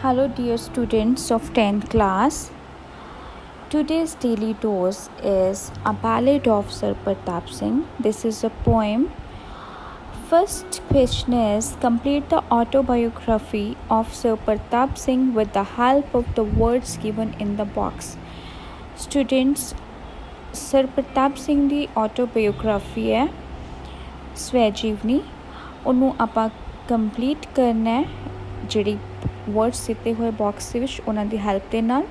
Hello, dear students of 10th class. Today's daily dose is a ballad of Sir Pratap Singh. This is a poem. First question is complete the autobiography of Sir Pratap Singh with the help of the words given in the box. Students, sir Pratap Singh the autobiography ਹੈ ਸਵੈਜੀਵਨੀ ਉਹਨੂੰ ਆਪਾਂ complete ਕਰਨਾ ਹੈ ਜਿਹੜੀ words ਦਿੱਤੇ ਹੋਏ box ਦੇ ਵਿੱਚ ਉਹਨਾਂ ਦੀ ਹੈਲਪ ਦੇ ਨਾਲ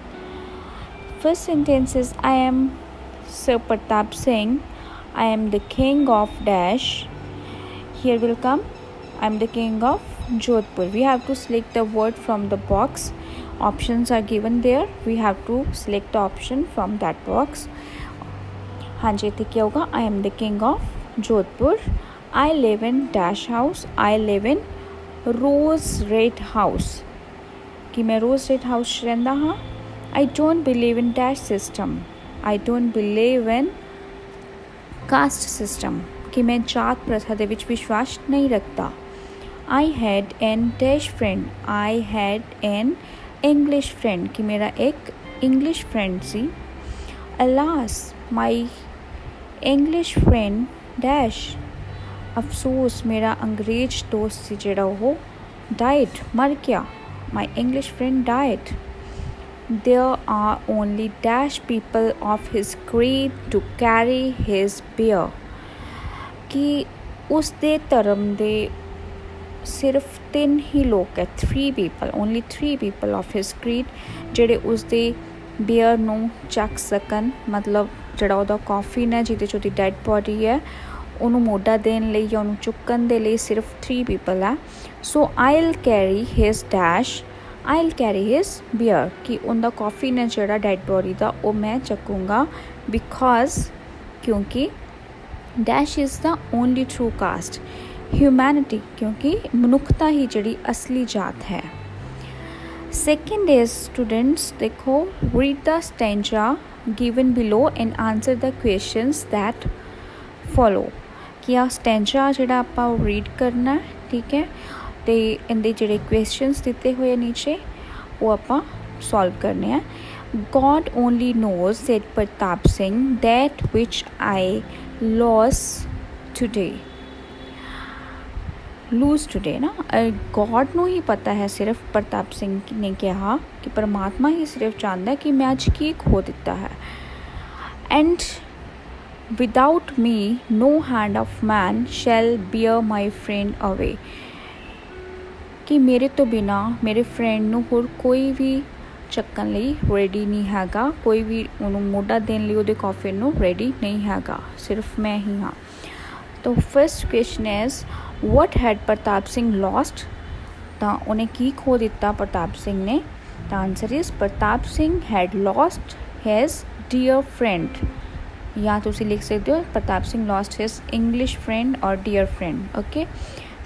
first sentence is I am sir Pratap Singh I am the king of dash here will come i'm the king of jodhpur we have to select the word from the box options are given there we have to select the option from that box हाँ जी इतने क्या होगा I am the king of Jodhpur I live in dash house I live in rose red house कि मैं रोज red house रहा हाँ I don't believe in dash system I don't believe in caste system कि मैं जात प्रथा ਦੇ ਵਿੱਚ ਵਿਸ਼ਵਾਸ ਨਹੀਂ ਰੱਖਦਾ I had an dash friend I had an English friend कि मेरा एक English friend see alas my English friend dash अफसोस मेरा अंग्रेज दोस्त सी जेड़ा वो डाइट मर गया My English friend died. There are only dash people of his creed to carry his beer. ਕਿ ਉਸ ਦੇ ਧਰਮ ਦੇ ਸਿਰਫ ਤਿੰਨ ਹੀ ਲੋਕ ਹੈ 3 people only 3 people of his creed ਜਿਹੜੇ ਉਸ ਦੇ ਬੀਅਰ ਨੂੰ ਚੱਕ ਸਕਣ ਮਤਲਬ ਜਿਹੜਾ ਉਹਦਾ ਕਾਫੀ ਨਾ ਜਿਹਦੇ ਚ ਉਹਦੀ ਡੈੱਡ ਬੋਡੀ ਹੈ ਉਹਨੂੰ ਮੋਢਾ ਦੇਣ ਲਈ ਜਾਂ ਉਹਨੂੰ ਚੁੱਕਣ ਦੇ ਲਈ ਸਿਰਫ 3 ਪੀਪਲ ਹੈ so I'll carry his dash I'll carry his bier ਕਿ ਉਹਦਾ ਕਾਫਿਨ ਹੈ ਜਿਹੜਾ ਡੈਡ ਬੋਡੀ ਦਾ, ਉਹ ਮੈਂ ਚੱਕੂੰਗਾ ਬਿਕਾਜ਼ ਕਿਉਂਕਿ dash is the only true caste humanity ਕਿਉਂਕਿ ਮਨੁੱਖਤਾ ਹੀ ਜਿਹੜੀ ਅਸਲੀ ਜਾਤ ਹੈ। ਸੈਕਿੰਡ ਇਜ਼ ਸਟੂਡੈਂਟਸ ਦੇਖੋ read the stanza given below and answer the questions that follow ਕਿ ਆ ਸਟੈਂਜਾ ਜਿਹੜਾ ਆਪਾਂ ਰੀਡ ਕਰਨਾ ਠੀਕ ਹੈ ਤੇ ਇਹਦੇ ਜਿਹੜੇ ਕੁਐਸਚਨਸ ਦਿੱਤੇ ਹੋਏ ਨੀਚੇ ਉਹ ਆਪਾਂ ਸੋਲਵ ਕਰਨੇ ਆ God only knows, said Pratap Singh, that which I lost today. Lose today ਨਾ ਗੋਡ ਨੂੰ ਹੀ ਪਤਾ ਹੈ ਸਿਰਫ ਪ੍ਰਤਾਪ ਸਿੰਘ ਨੇ ਕਿਹਾ ਕਿ ਪਰਮਾਤਮਾ ਹੀ ਸਿਰਫ ਜਾਣਦਾ ਕਿ ਮੈਂ ਅੱਜ ਕੀ ਖੋ ਦਿੱਤਾ ਹੈ and without me no hand of man shall bear my friend away ਕਿ ਮੇਰੇ ਤੋਂ ਬਿਨਾ ਮੇਰੇ ਫਰੈਂਡ ਨੂੰ ਹੋਰ ਕੋਈ ਵੀ ਚੱਕਣ ਲਈ ਰੈਡੀ ਨਹੀਂ ਹੈਗਾ ਕੋਈ ਵੀ ਉਹਨੂੰ ਮੋਢਾ ਦੇਣ ਲਈ ਉਹਦੇ ਕਾਫਿਨ ਨੂੰ ਰੈਡੀ ਨਹੀਂ ਹੈਗਾ ਸਿਰਫ ਮੈਂ ਹੀ ਹਾਂ तो first question is what had Pratap Singh lost ਤਾਂ ਉਹਨੇ ਕੀ ਖੋ ਦਿੱਤਾ ਪ੍ਰਤਾਪ ਸਿੰਘ ਨੇ ਤਾਂ answer is Pratap Singh had lost his dear friend या तो उसे लिख सकते हो, Pratap Singh lost his English friend और dear friend okay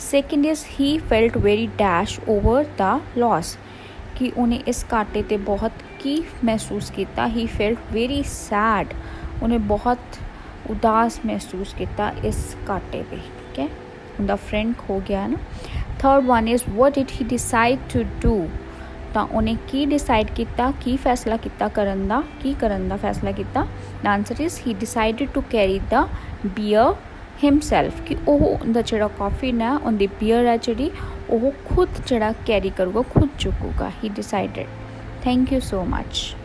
second is he felt very dash over the loss कि उन्हें इस काटे ते बहुत की महसूस किया ही फेल्ट वेरी सैड उन्हें बहुत उदास महसूस किया इस काटे पे ठीक है उनका फ्रेंड खो गया ना? Third one is what did he decide to do ਤਾਂ ਉਹਨੇ ਕੀ ਡਿਸਾਈਡ ਕੀਤਾ, ਕੀ ਫੈਸਲਾ ਕੀਤਾ ਕਰਨ ਦਾ, ਕੀ ਕਰਨ ਦਾ ਫੈਸਲਾ ਕੀਤਾ? The answer is he decided to carry the bear himself ਕਿ ਉਹ ਦਾ ਜਿਹੜਾ ਕਾਫੀ ਹੈ, ਉਹਦੀ ਬੀਅਰ ਹੈ ਜਿਹੜੀ, ਉਹ ਖੁਦ ਜਿਹੜਾ ਕੈਰੀ ਕਰੂਗਾ, ਖੁਦ ਚੁੱਕੂਗਾ ਹੀ decided thank you so much